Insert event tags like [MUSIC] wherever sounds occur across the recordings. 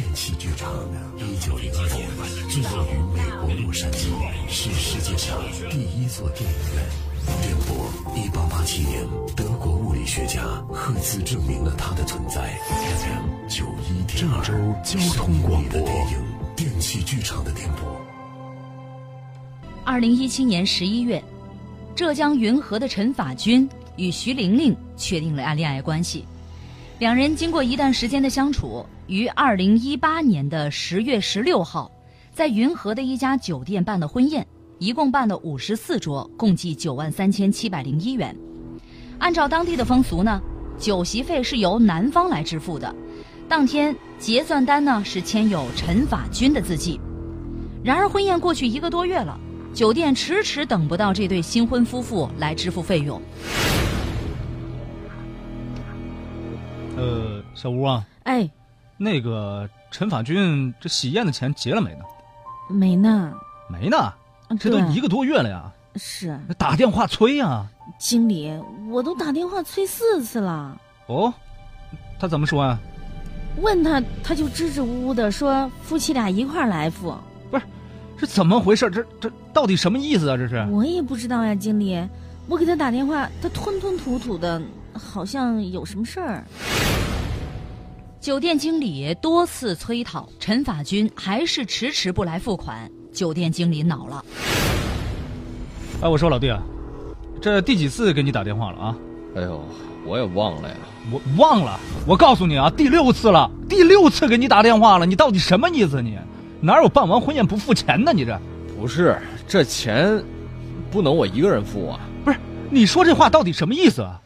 电器剧场，一九零二年制作于美国洛杉矶，是世界上第一座电影院。电波，一八八七年，德国物理学家赫兹证明了它的存在。FM 九一点二，郑州交通广播电影电器剧场的电波。二零一七年十一月，浙江云和的陈法军与徐玲玲确定了恋爱关系。两人经过一段时间的相处，于二零一八年的十月十六号，在云和的一家酒店办的婚宴，一共办了五十四桌，共计九万三千七百零一元。按照当地的风俗呢，酒席费是由男方来支付的，当天结算单呢是签有陈法军的字迹。然而婚宴过去一个多月了，酒店迟迟等不到这对新婚夫妇来支付费用。呃，小吴啊，哎，那个陈法军这喜宴的钱结了没呢？没呢，没呢，这都一个多月了呀，是打电话催呀。经理，我都打电话催四次了，哦，他怎么说啊、问他他就支支吾吾的说夫妻俩一块儿来付，不是这怎么回事？这这到底什么意思啊？这是？我也不知道呀，经理，我给他打电话，他吞吞吐吐的，好像有什么事儿。酒店经理多次催讨，陈法军还是迟迟不来付款，酒店经理恼了。哎，我说老弟啊，这第几次给你打电话了啊？哎呦，我也忘了呀。我忘了，我告诉你啊，第六次了，第六次给你打电话了，你到底什么意思你？哪有办完婚宴不付钱呢？你这不是，这钱不能我一个人付啊。不是？你说这话到底什么意思啊？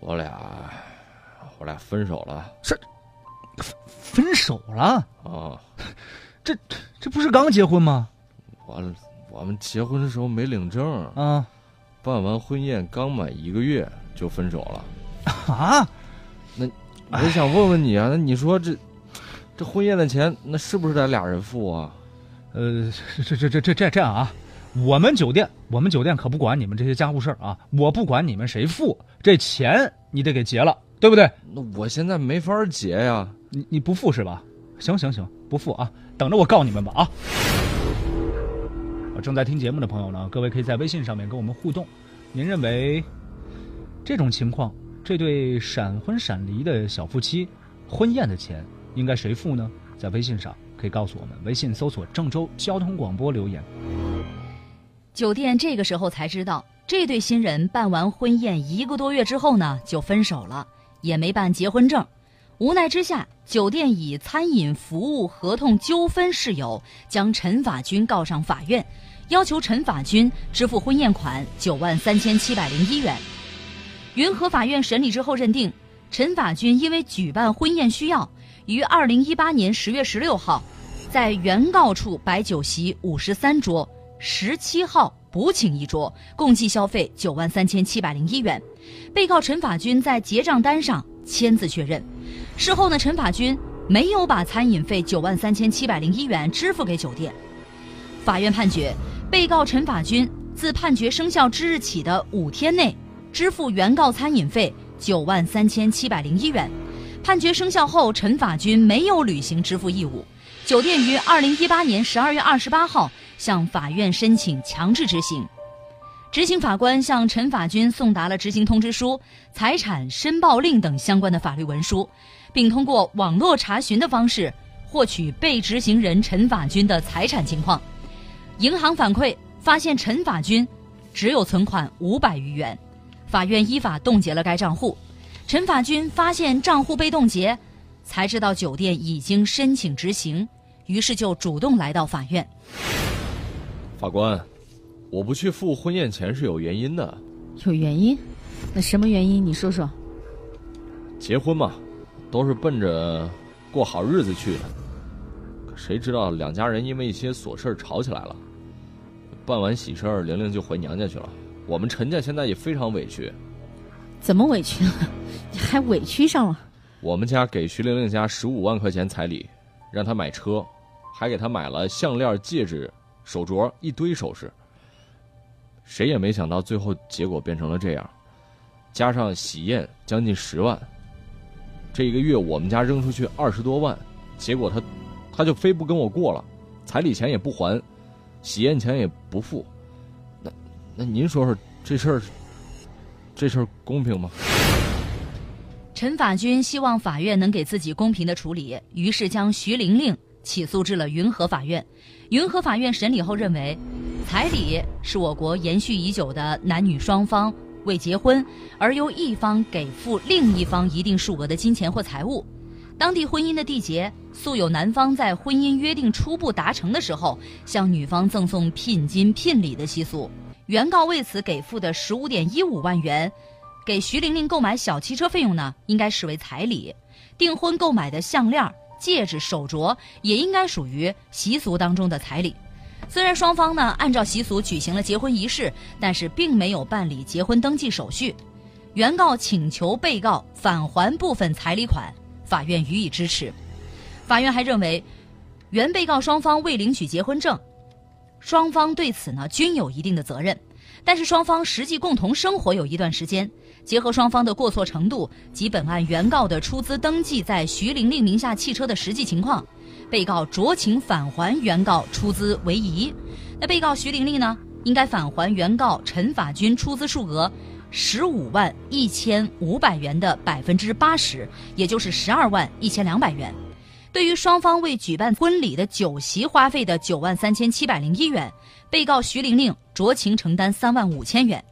我俩，我俩分手了是分手了？啊！这这不是刚结婚吗？完了，我们结婚的时候没领证，啊办完婚宴刚满一个月就分手了。啊！[LAUGHS] 那我就想问问你啊，那你说这这婚宴的钱，那是不是得俩人付啊？呃，这这这这这这样啊，我们酒店我们酒店可不管你们这些家务事儿啊，我不管你们谁付，这钱你得给结了，对不对？那我现在没法结呀。你你不付是吧？行行行，不付啊，等着我告你们吧啊！正在听节目的朋友呢，各位可以在微信上面跟我们互动。您认为这种情况，这对闪婚闪离的小夫妻婚宴的钱应该谁付呢？在微信上可以告诉我们，微信搜索郑州交通广播留言。酒店这个时候才知道，这对新人办完婚宴一个多月之后呢，就分手了，也没办结婚证。无奈之下，酒店以餐饮服务合同纠纷事由，将陈法军告上法院，要求陈法军支付婚宴款九万三千七百零一元。云和法院审理之后认定，陈法军因为举办婚宴需要，于二零一八年十月十六号，在原告处摆酒席五十三桌，十七号补请一桌，共计消费九万三千七百零一元。被告陈法军在结账单上签字确认。事后呢，陈法军没有把餐饮费九万三千七百零一元支付给酒店。法院判决，被告陈法军自判决生效之日起的五天内，支付原告餐饮费九万三千七百零一元。判决生效后，陈法军没有履行支付义务。酒店于二零一八年十二月二十八号向法院申请强制执行。执行法官向陈法军送达了执行通知书、财产申报令等相关的法律文书，并通过网络查询的方式获取被执行人陈法军的财产情况。银行反馈发现陈法军只有存款五百余元，法院依法冻结了该账户。陈法军发现账户被冻结，才知道酒店已经申请执行，于是就主动来到法院。法官，我不去付婚宴钱是有原因的。有原因？那什么原因？你说说。结婚嘛，都是奔着过好日子去的。可谁知道两家人因为一些琐事儿吵起来了。办完喜事儿，玲玲就回娘家去了。我们陈家现在也非常委屈。怎么委屈了？你 [LAUGHS] 还委屈上了？我们家给徐玲玲家十五万块钱彩礼，让她买车，还给她买了项链、戒指、手镯一堆首饰。谁也没想到最后结果变成了这样，加上喜宴将近十万，这一个月我们家扔出去二十多万，结果他他就非不跟我过了，彩礼钱也不还，喜宴钱也不付。那那您说说这事儿，这事儿公平吗？陈法军希望法院能给自己公平的处理，于是将徐玲玲起诉至了云和法院。云和法院审理后认为，彩礼是我国延续已久的男女双方为结婚而由一方给付另一方一定数额的金钱或财物。当地婚姻的缔结素有男方在婚姻约定初步达成的时候向女方赠送聘金聘礼的习俗。原告为此给付的十五点一五万元。给徐玲玲购买小汽车费用呢，应该视为彩礼；订婚购买的项链、戒指、手镯也应该属于习俗当中的彩礼。虽然双方呢按照习俗举行了结婚仪式，但是并没有办理结婚登记手续。原告请求被告返还部分彩礼款，法院予以支持。法院还认为，原被告双方未领取结婚证，双方对此呢均有一定的责任。但是双方实际共同生活有一段时间，结合双方的过错程度及本案原告的出资登记在徐玲玲名下汽车的实际情况，被告酌情返还原告出资为宜。那被告徐玲玲呢，应该返还原告陈法军出资数额十五万一千五百元的百分之八十，也就是十二万一千两百元。对于双方为举办婚礼的酒席花费的九万三千七百零一元，被告徐玲玲酌情承担三万五千元。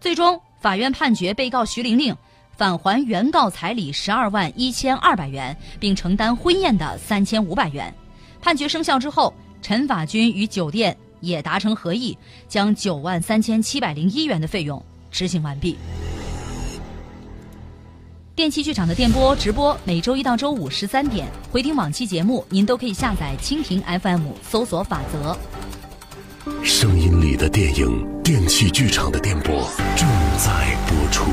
最终，法院判决被告徐玲玲返还原告彩礼十二万一千二百元，并承担婚宴的三千五百元。判决生效之后，陈法军与酒店也达成合议，将九万三千七百零一元的费用执行完毕。电器剧场的电波直播每周一到周五十三点，回听往期节目，您都可以下载蜻蜓 FM，搜索“法则”。声音里的电影，电器剧场的电波正在播出。